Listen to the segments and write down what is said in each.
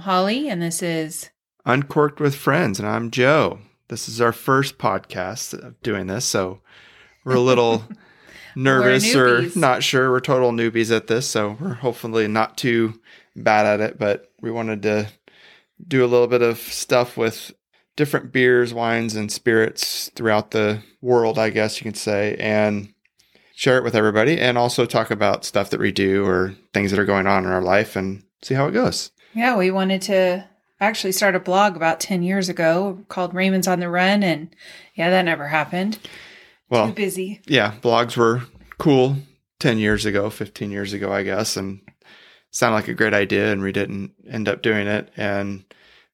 Hello, everyone. I'm Holly, and this is Uncorked with Friends, and I'm Joe. This is our first podcast of doing this, so we're a little nervous or not sure. We're total newbies at this, so we're hopefully not too bad at it, but we wanted to do a little bit of stuff with different beers, wines, and spirits throughout the world, I guess you can say, and share it with everybody and also talk about stuff that we do or things that are going on in our life and see how it goes. Yeah. We wanted to actually start a blog about ten years ago called Raymond's on the Run, and yeah, that never happened. Too Well, busy. yeah, blogs were cool 10 years ago, 15 years ago, I guess, and sounded like a great idea. And we didn't end up doing it. And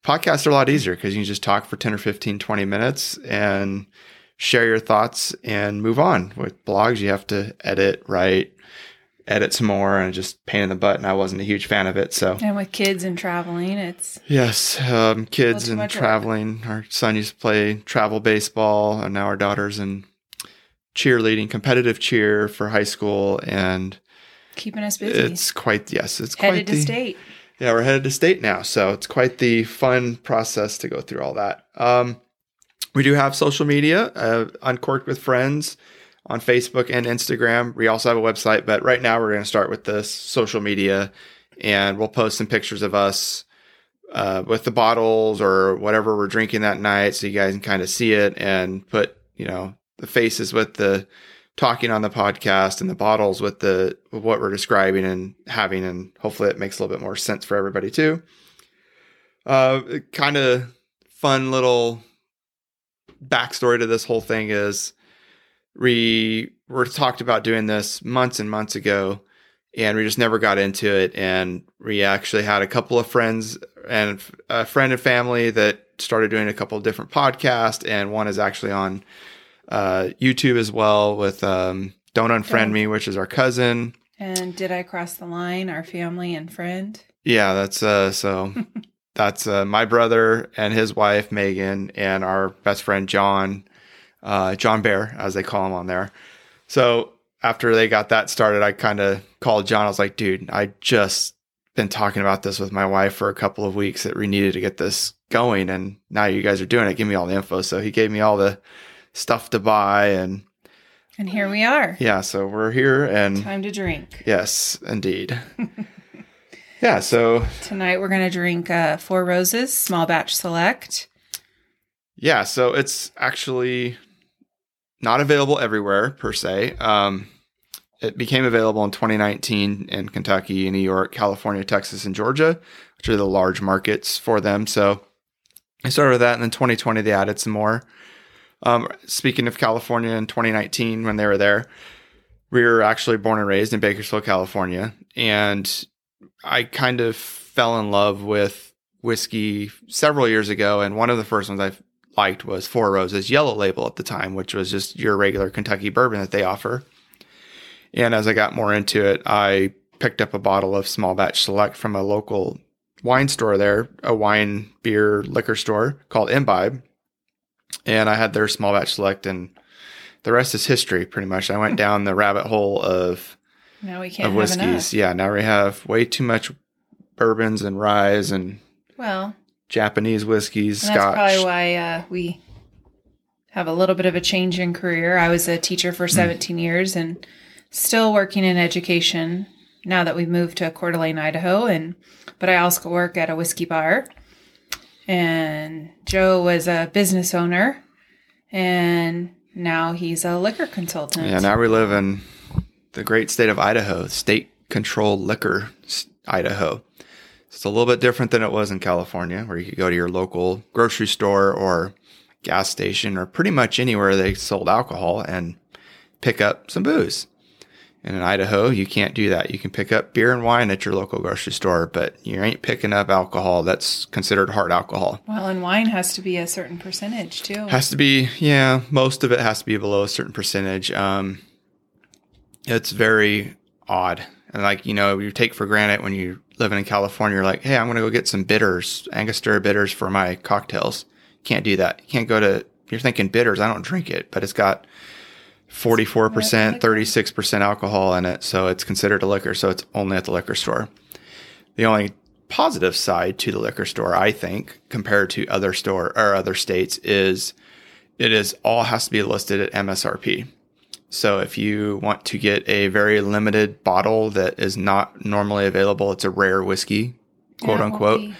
podcasts are a lot easier because you can just talk for 10 or 15, 20 minutes and share your thoughts and move on. With blogs, you have to edit, write, edit some more, and just pain in the butt. And I wasn't a huge fan of it. So, And with kids and traveling, it's yes, um, kids and traveling. Our son used to play travel baseball, and now our daughter's in cheerleading, competitive cheer for high school, and keeping us busy. it's quite yes, it's Headed quite to the state. yeah, we're headed to state now, so it's quite the fun process to go through all that. Um, we do have social media, uh, Uncorked with Friends on Facebook and Instagram. We also have a website, but right now we're going to start with this social media, and we'll post some pictures of us uh, with the bottles or whatever we're drinking that night, so you guys can kind of see it and put you know the faces with the talking on the podcast and the bottles with the with what we're describing and having and hopefully it makes a little bit more sense for everybody too uh kind of fun little backstory to this whole thing is we were talked about doing this months and months ago and we just never got into it and we actually had a couple of friends and a friend and family that started doing a couple of different podcasts and one is actually on uh, YouTube as well with um, Don't Unfriend. Me, which is our cousin. And did I cross the line? Our family and friend. Yeah, that's uh, so that's uh, my brother and his wife Megan and our best friend John, uh, John Bear as they call him on there. So after they got that started, I kind of called John. I was like, dude, I just been talking about this with my wife for a couple of weeks that we needed to get this going, and now you guys are doing it. Give me all the info. So he gave me all the stuff to buy and And here we are. Yeah, so we're here and Time to drink. yes, indeed. yeah, so Tonight we're going to drink uh, Four Roses Small Batch Select. yeah, so it's actually not available everywhere per se. Um it became available in 2019 in Kentucky, New York, California, Texas, and Georgia, which are the large markets for them. So I started with that, and then 2020 they added some more. Um, speaking of California in 2019, when they were there, we were actually born and raised in Bakersfield, California, and I kind of fell in love with whiskey several years ago. And one of the first ones I liked was Four Roses Yellow Label at the time, which was just your regular Kentucky bourbon that they offer. And as I got more into it, I picked up a bottle of small batch select from a local wine store there, a wine beer liquor store called Imbibe. And I had their small batch select, and the rest is history pretty much. I went down the rabbit hole of Now we can't of have whiskeys. Yeah, now we have way too much bourbons and ryes and Well, Japanese whiskeys, and that's scotch. probably why uh, we have a little bit of a change in career. I was a teacher Hmm. for 17 years and still working in education now that we've moved to Coeur d'Alene, Idaho. And but I also work at a whiskey bar. And Joe was a business owner, and now he's a liquor consultant. Yeah, now we live in the great state of Idaho, state controlled liquor, Idaho. It's a little bit different than it was in California, where you could go to your local grocery store or gas station or pretty much anywhere they sold alcohol and pick up some booze. And in Idaho, you can't do that. You can pick up beer and wine at your local grocery store, but you ain't picking up alcohol. That's considered hard alcohol. well, and wine has to be a certain percentage too. Has to be, yeah, most of it has to be below a certain percentage. Um, it's very odd. And like, you know, you take for granted when you're living in California, you're like, hey, I'm going to go get some bitters, Angostura bitters for my cocktails. Can't do that. You can't go to, you're thinking bitters. I don't drink it, but it's got 44%, 36% alcohol in it. So it's considered a liquor. So it's only at the liquor store. The only positive side to the liquor store, I think, compared to other store or other states, is it is all has to be listed at MSRP. So if you want to get a very limited bottle that is not normally available, it's a rare whiskey, quote Yeah, unquote.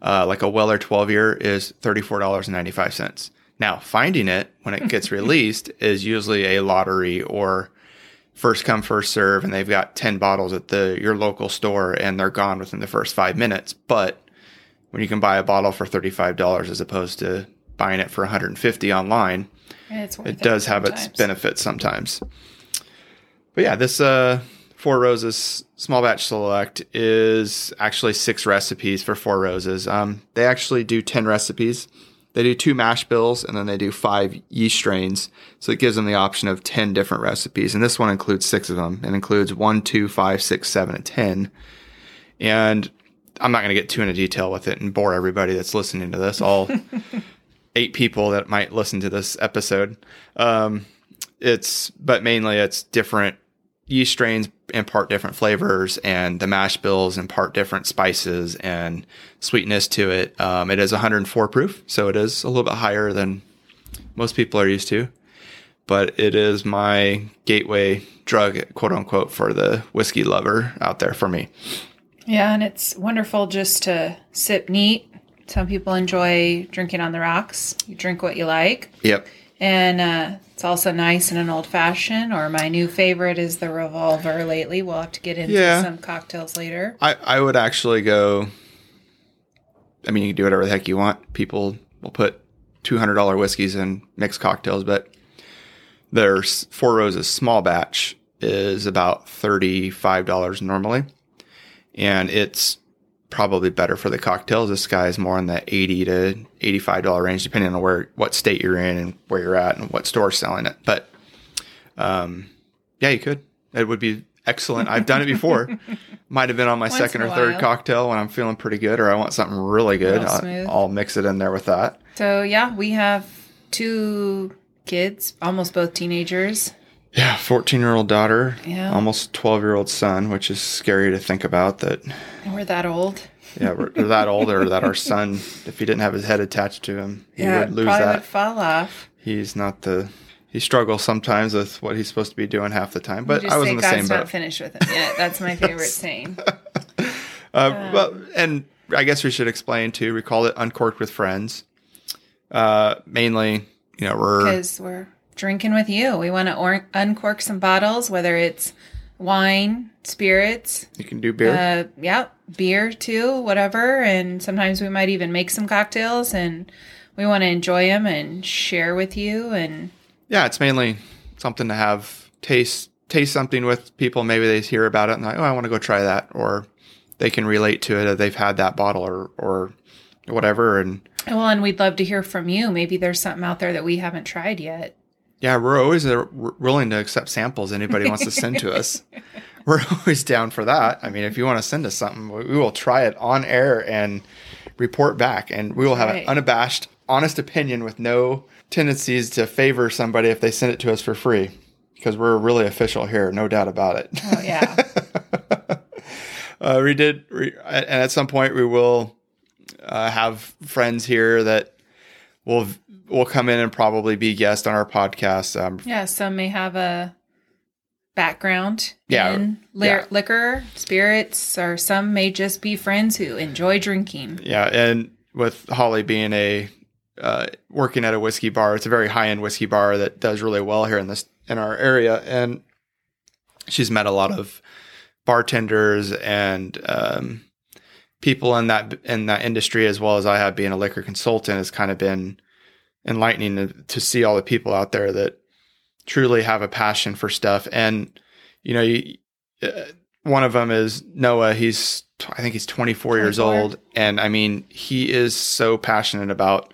Uh, like a Weller 12 year is $34.95. Now, finding it when it gets released is usually a lottery or first come first serve and they've got 10 bottles at the your local store and they're gone within the first 5 minutes. But when you can buy a bottle for $35 as opposed to buying it for 150 online, It does have its benefits sometimes. But yeah, this uh, Four Roses Small Batch Select is actually six recipes for Four Roses. Um, they actually do 10 recipes. They do two mash bills and then they do five yeast strains. So it gives them the option of 10 different recipes. And this one includes six of them. It includes one, two, five, six, seven, and 10. And I'm not going to get too into detail with it and bore everybody that's listening to this. All eight people that might listen to this episode. Um, it's but mainly it's different yeast strains impart different flavors, and the mash bills impart different spices and sweetness to it. Um, it is 104 proof, so it is a little bit higher than most people are used to. But it is my gateway drug, quote unquote, for the whiskey lover out there for me. Yeah, and it's wonderful just to sip neat. Some people enjoy drinking on the rocks. You drink what you like. Yep. And uh, it's also nice in an old fashioned, or my new favorite is the revolver lately. We'll have to get into Yeah. some cocktails later. I, I would actually go. I mean, you can do whatever the heck you want. People will put two hundred dollar whiskeys in mixed cocktails, but their s- Four Roses small batch is about thirty five dollars normally, and it's probably better for the cocktails. This guy is more in the eighty to eighty five dollar range, depending on where what state you're in and where you're at and what store's selling it. But um, yeah, you could. It would be excellent. I've done it before. Might have been on my Once second or third cocktail when I'm feeling pretty good or I want something really good. I'll. I'll mix it in there with that. So, yeah, we have two kids, almost both teenagers. Yeah, 14 year old daughter, Yeah. almost 12 year old son, which is scary to think about that. And we're that old. Yeah, we're, we're that old or that our son, if he didn't have his head attached to him, he yeah, would lose probably that. would fall off. He's not the, he struggles sometimes with what he's supposed to be doing half the time, but I was in the God's same not finished with him yet. That's my favorite saying. Uh, well, and I guess we should explain too. We call it Uncorked with Friends. Uh, mainly, you know, we're because we're drinking with you. We want to or- uncork some bottles, whether it's wine, spirits, you can do beer. uh, yeah, beer too, whatever. And sometimes we might even make some cocktails, and we want to enjoy them and share with you. And yeah, it's mainly something to have taste taste something with people. Maybe they hear about it and like, oh, I want to go try that, or they can relate to it. Or they've had that bottle or or whatever. And well, and we'd love to hear from you. Maybe there's something out there that we haven't tried yet. Yeah, we're always uh, willing to accept samples. Anybody wants to send to us, we're always down for that. I mean, if you want to send us something, we we will try it on air and report back, and we will have Right. an unabashed, honest opinion with no tendencies to favor somebody if they send it to us for free. Because we're really official here, no doubt about it. Oh yeah, uh, we did, we, and at some point we will uh, have friends here that will will come in and probably be guests on our podcast. Um, yeah. Some may have a background Yeah, in li- yeah. liquor, spirits, or some may just be friends who enjoy drinking. yeah, and with Holly being a uh, working at a whiskey bar, it's a very high end whiskey bar that does really well here in this in our area, and she's met a lot of bartenders and um, people in that in that industry as well as I have being a liquor consultant has kind of been enlightening to, to see all the people out there that truly have a passion for stuff. And you know you, uh, one of them is Noah. He's I think he's 24, years old. And I mean he is so passionate about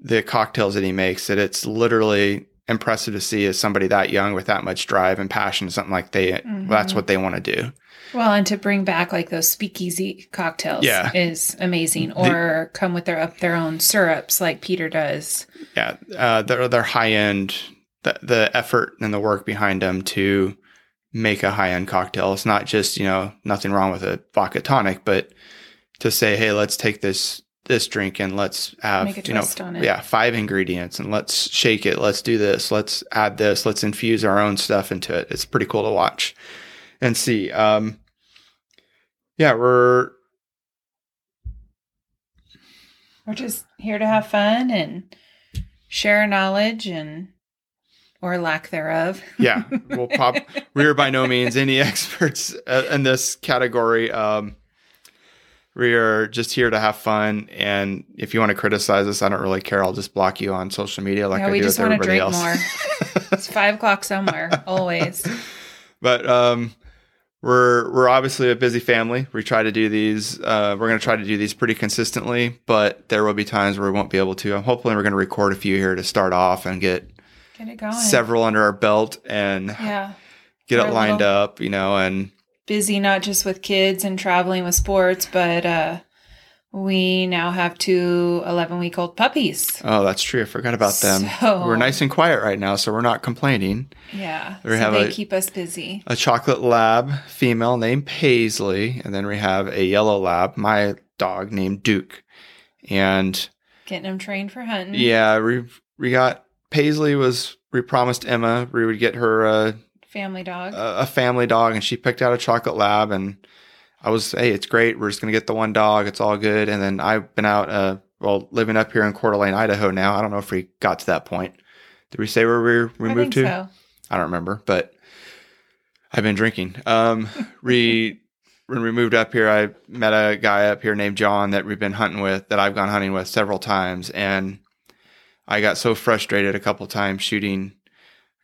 the cocktails that he makes that it's literally impressive to see as somebody that young with that much drive and passion something like they that's Mhm. what they want to do Well, and to bring back like those speakeasy cocktails Yeah. is amazing. Or come with their up their own syrups like Peter does. yeah, uh, they're they're high end. The the effort and the work behind them to make a high end cocktail. It's not just you know nothing wrong with a vodka tonic, but to say, hey, let's take this this drink and let's have you know on it. yeah five ingredients and let's shake it. Let's do this. Let's add this. Let's infuse our own stuff into it. It's pretty cool to watch and see. Um, yeah, we're We're just here to have fun and share knowledge and or lack thereof. yeah we'll pop. we are by no means any experts uh, in this category. Um, we are just here to have fun, and if you want to criticize us, I don't really care. I'll just block you on social media like yeah, I we do just with want to everybody drink else. more. it's five o'clock somewhere, always. but um, we're we're obviously a busy family. We try to do these. Uh, we're going to try to do these pretty consistently, but there will be times where we won't be able to. I'm hopefully we're going to record a few here to start off and get Get it going. several under our belt and Yeah. get We're it lined up. You know, and Busy not just with kids and traveling with sports, but uh we now have two 11 week old puppies. oh, that's true. I forgot about them. So- We're nice and quiet right now, so we're not complaining. Yeah. We so have they a- keep us busy. A chocolate lab female named Paisley, and then we have a yellow lab, my dog named Duke, and Getting them trained for hunting. Yeah, we we got Paisley was we promised Emma we would get her a, Family dog. a family dog, and she picked out a chocolate lab, and I was hey, it's great. We're just gonna get the one dog. It's all good. And then I've been out, uh, well, living up here in Coeur d'Alene, Idaho now. I don't know if we got to that point. Did we say where we we I moved to? so. I don't remember, but I've been drinking. Um, we when we moved up here, I met a guy up here named John that we've been hunting with, that I've gone hunting with several times, and I got so frustrated a couple times shooting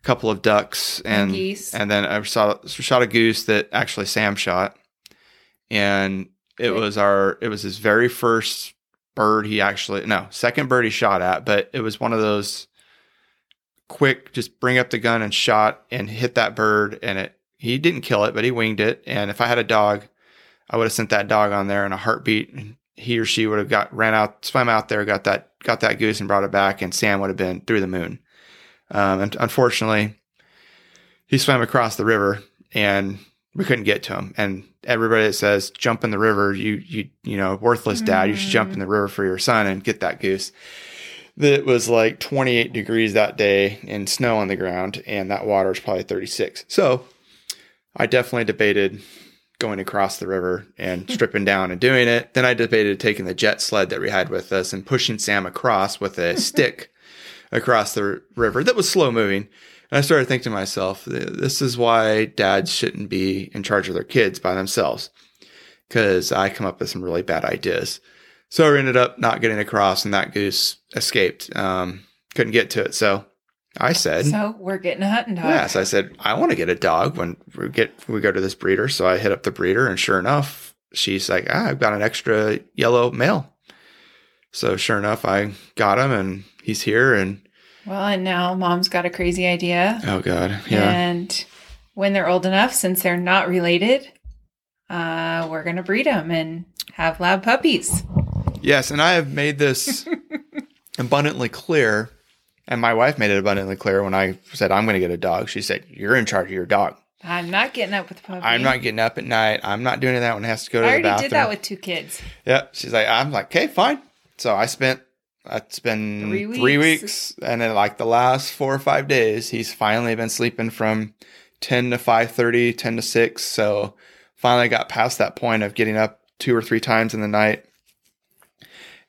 a couple of ducks and geese. and then I saw shot a goose that actually Sam shot, and it was our it was his very first bird he actually no second bird he shot at, but it was one of those quick just bring up the gun and shot and hit that bird and it he didn't kill it but he winged it. And if i had a dog i would have sent that dog on there in a heartbeat and he or she would have got ran out swam out there got that got that goose and brought it back and sam would have been through the moon. Um, and unfortunately he swam across the river and we couldn't get to him and everybody that says jump in the river you you you know worthless dad you should jump in the river for your son and get that goose. It was like 28 degrees that day and snow on the ground and that water is probably 36 so i definitely debated going across the river and stripping down and doing it. Then i debated taking the jet sled that we had with us and pushing sam across with a stick across the river that was slow moving and i started thinking to myself this is why dads shouldn't be in charge of their kids by themselves because i come up with some really bad ideas so I ended up not getting across, and that goose escaped. Um, couldn't get to it. So I said, So we're getting a hunting dog. "Yes." I said, "I want to get a dog when we get we go to this breeder." So I hit up the breeder, and sure enough, she's like, ah, "I've got an extra yellow male." So sure enough, I got him, and he's here. And Well, and now mom's got a crazy idea. oh god, yeah, And when they're old enough, since they're not related, uh, we're going to breed them and have lab puppies. yes. And I have made this abundantly clear, and my wife made it abundantly clear when I said I'm going to get a dog. She said, "You're in charge of your dog." I'm not getting up with the puppy. I'm not getting up at night. I'm not doing that when it has to go to I the bathroom. I already did that with two kids. Yep. she's like, I'm like, okay, fine. So I spent, it's been Three three weeks. weeks, and in like the last four or five days, he's finally been sleeping from ten to 5.30, 10 to six. So finally got past that point of getting up two or three times in the night.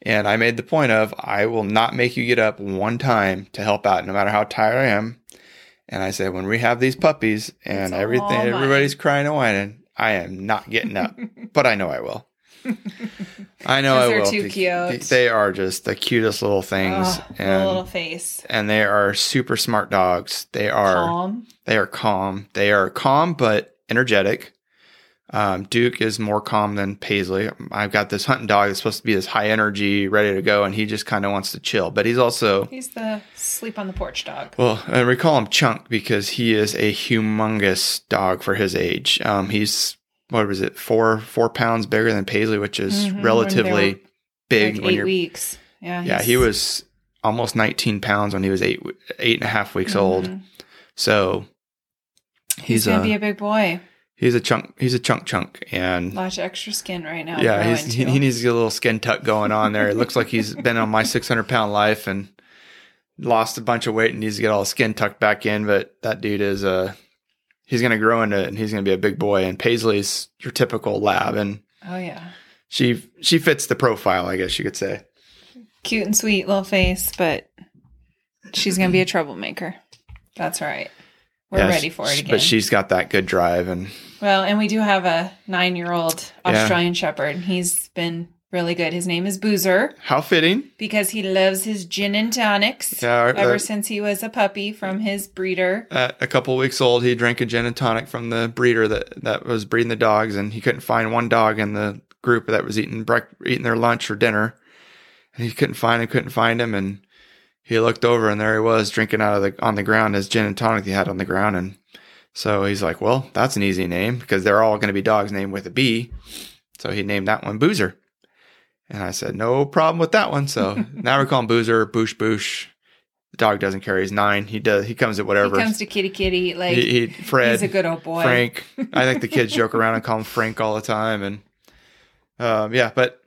And I made the point of, I will not make you get up one time to help out, no matter how tired I am. And I said, when we have these puppies and everything, everybody's crying and whining, I am not getting up, but I know I will. I know I they're will. too They- cute. They are just the cutest little things, Oh, the and little face. and they are super smart dogs. They are Calm. they are calm. They are calm but energetic. Um, Duke is more calm than Paisley. I've got this hunting dog that's supposed to be this high energy, ready to go, and he just kind of wants to chill. But he's also He's the sleep on the porch dog. well, and we call him Chunk because he is a humongous dog for his age. Um, he's what was it, four four pounds bigger than Paisley, which is Mhm, relatively were, big like when eight you're. weeks. Yeah. Yeah, he was almost 19 pounds when he was eight eight and a half weeks old. Mhm. So He's, he's, gonna a be a big boy. he's a chunk. He's a chunk chunk, and Lots of extra skin right now. yeah, he's, he, he needs to get a little skin tuck going on there. It looks like he's been on my 600 pound life and lost a bunch of weight and needs to get all the skin tucked back in. But that dude is uh he's gonna grow into it and he's gonna be a big boy. And Paisley's your typical lab, and oh yeah, she she fits the profile, I guess you could say. cute and sweet little face, but she's gonna be a troublemaker. That's right. We're Yeah, ready for it again. But she's got that good drive, and well, and we do have a nine-year-old Yeah. Australian Shepherd. He's been really good. His name is Boozer how fitting. because he loves his gin and tonics. Yeah, our- ever uh, since he was a puppy from his breeder. At a couple weeks old, he drank a gin and tonic from the breeder that, that was breeding the dogs, and he couldn't find one dog in the group that was eating brec- eating their lunch or dinner, and he couldn't find him, couldn't find him, and he looked over, and there he was drinking out of the on the ground his gin and tonic he had on the ground, and so he's like, "Well, that's an easy name because they're all going to be dogs named with a B. So he named that one Boozer, and I said, "No problem with that one." So now we're calling Boozer, Boosh Boosh. The dog doesn't care. He's nine. He does. He comes at whatever. He comes to kitty kitty like He, he Fred, he's a good old boy. Frank. I think the kids joke around and call him Frank all the time, and um, yeah, but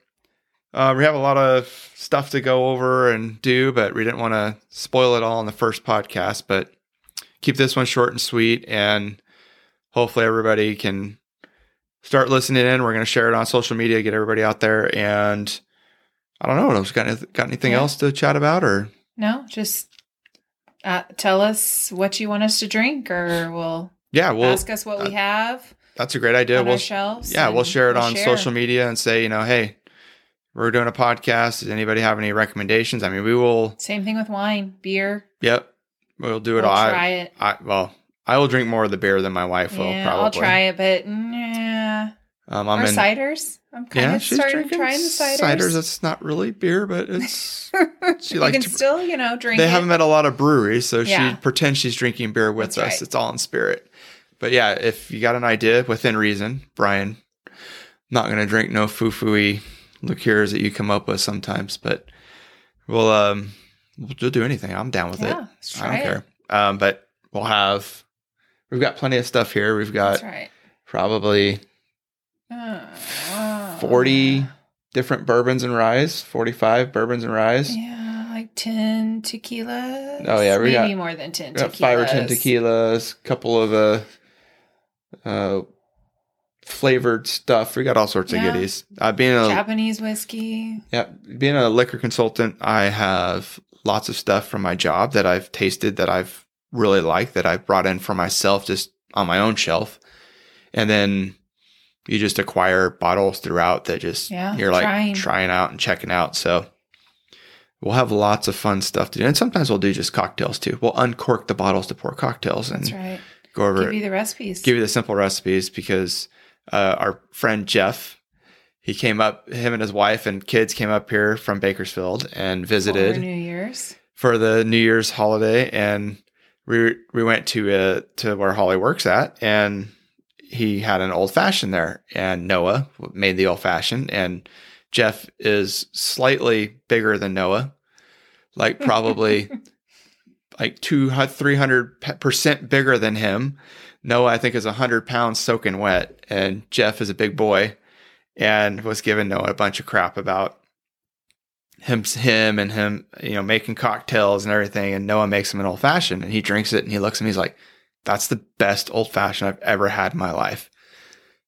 uh, we have a lot of stuff to go over and do, but we didn't want to spoil it all in the first podcast. But keep this one short and sweet, and hopefully everybody can start listening in. We're going to share it on social media, get everybody out there, and I don't know. What else? Got got anything Yeah. else to chat about, or No, just uh, tell us what you want us to drink, or we'll yeah, well, ask us what we have that's a great idea. We'll shelves. yeah, we'll share it we'll on share. social media and say, you know, hey, we're doing a podcast. Does anybody have any recommendations? I mean, we will. Same thing with wine, beer. Yep, we'll do it We'll all. I- try it. I, well, I will drink more of the beer than my wife will. yeah, probably. I'll try it, but yeah. Um, I'm or in. ciders. I'm kind Yeah, of she's starting trying the ciders. ciders. That's not really beer, but it's. she you likes can to- still, you know, drink. they it. haven't met a lot of breweries, so Yeah. she pretends she's drinking beer with That's us. right. It's all in spirit. But yeah, if you got an idea within reason, Brian, not going to drink no foo fooey liqueurs that you come up with sometimes, but we'll um we'll do anything. I'm down with Yeah, it. I don't it. care. Um, but we'll have we've got plenty of stuff here. We've got That's right. probably 40 different bourbons and ryes, 45 bourbons and ryes. Yeah, like ten tequilas. Oh, yeah, we maybe got- more than ten. We tequilas. five or ten tequilas, A couple of uh, uh, flavored stuff. We got all sorts Yeah. of goodies. Uh, being a Japanese whiskey. yeah, being a liquor consultant, I have lots of stuff from my job that I've tasted that I've really liked that I've brought in for myself just on my own shelf, and then you just acquire bottles throughout that just Yeah, you're like trying. trying out and checking out. So. We'll have lots of fun stuff to do, and sometimes we'll do just cocktails too. We'll uncork the bottles to pour cocktails, and That's right. go over Give you the recipes. give you the simple recipes because uh, our friend Jeff, he came up, him and his wife and kids came up here from Bakersfield and for visited New Year's. for the New Year's holiday, and we we went to uh, to where Holly works at, and he had an old fashioned there, and Noah made the old fashioned, and Jeff is slightly bigger than Noah, like probably like two three hundred percent bigger than him. Noah, I think, is hundred pounds soaking wet, and Jeff is a big boy, and was giving Noah a bunch of crap about him, him, and him, you know, making cocktails and everything. And Noah makes him an old fashioned, and he drinks it, and he looks at me, he's like, "That's the best old fashioned I've ever had in my life."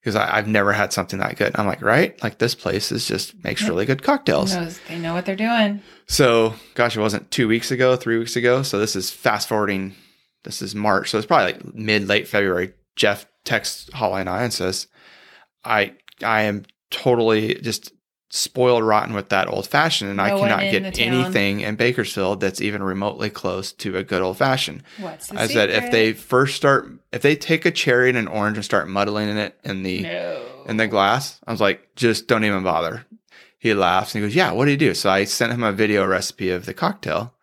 Because I've never had something that good. I'm like, right? Like this place is just makes really good cocktails. Knows, they know what they're doing. So, gosh, it wasn't two weeks ago, three weeks ago. So this is fast forwarding. This is March, so it's probably like mid late February. Jeff texts Holly and I and says, "I I am totally just spoiled rotten with that old fashioned, and I No one cannot get anything in Bakersfield that's even remotely close to a good old fashioned." What's the I said, if they first start, if they take a cherry and an orange and start muddling in it in the no in the glass. I was like, just don't even bother. He laughs and he goes, Yeah, what do you do? So I sent him a video recipe of the cocktail.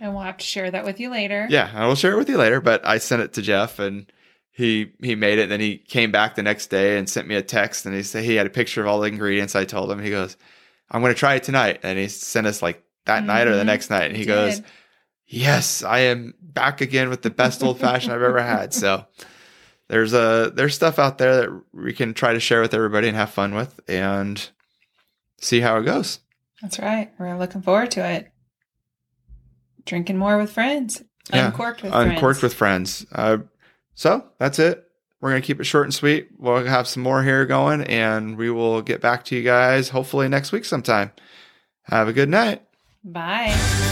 and we'll have to share that with you later. Yeah, I will share it with you later, but I sent it to Jeff and he he made it. Then he came back the next day and sent me a text and he said he had a picture of all the ingredients. I told him, he goes, I'm gonna try it tonight. And he sent us like that night or the Mhm. next night. And he He goes. Yes, I am back again with the best old fashioned I've ever had. So there's a there's stuff out there that we can try to share with everybody and have fun with and see how it goes. That's right. We're looking forward to it. Drinking more with friends. Yeah. Uncorked with Uncorked friends. with friends. Uh, so that's it. We're gonna keep it short and sweet. We'll have some more here going, and we will get back to you guys hopefully next week sometime. Have a good night. Bye.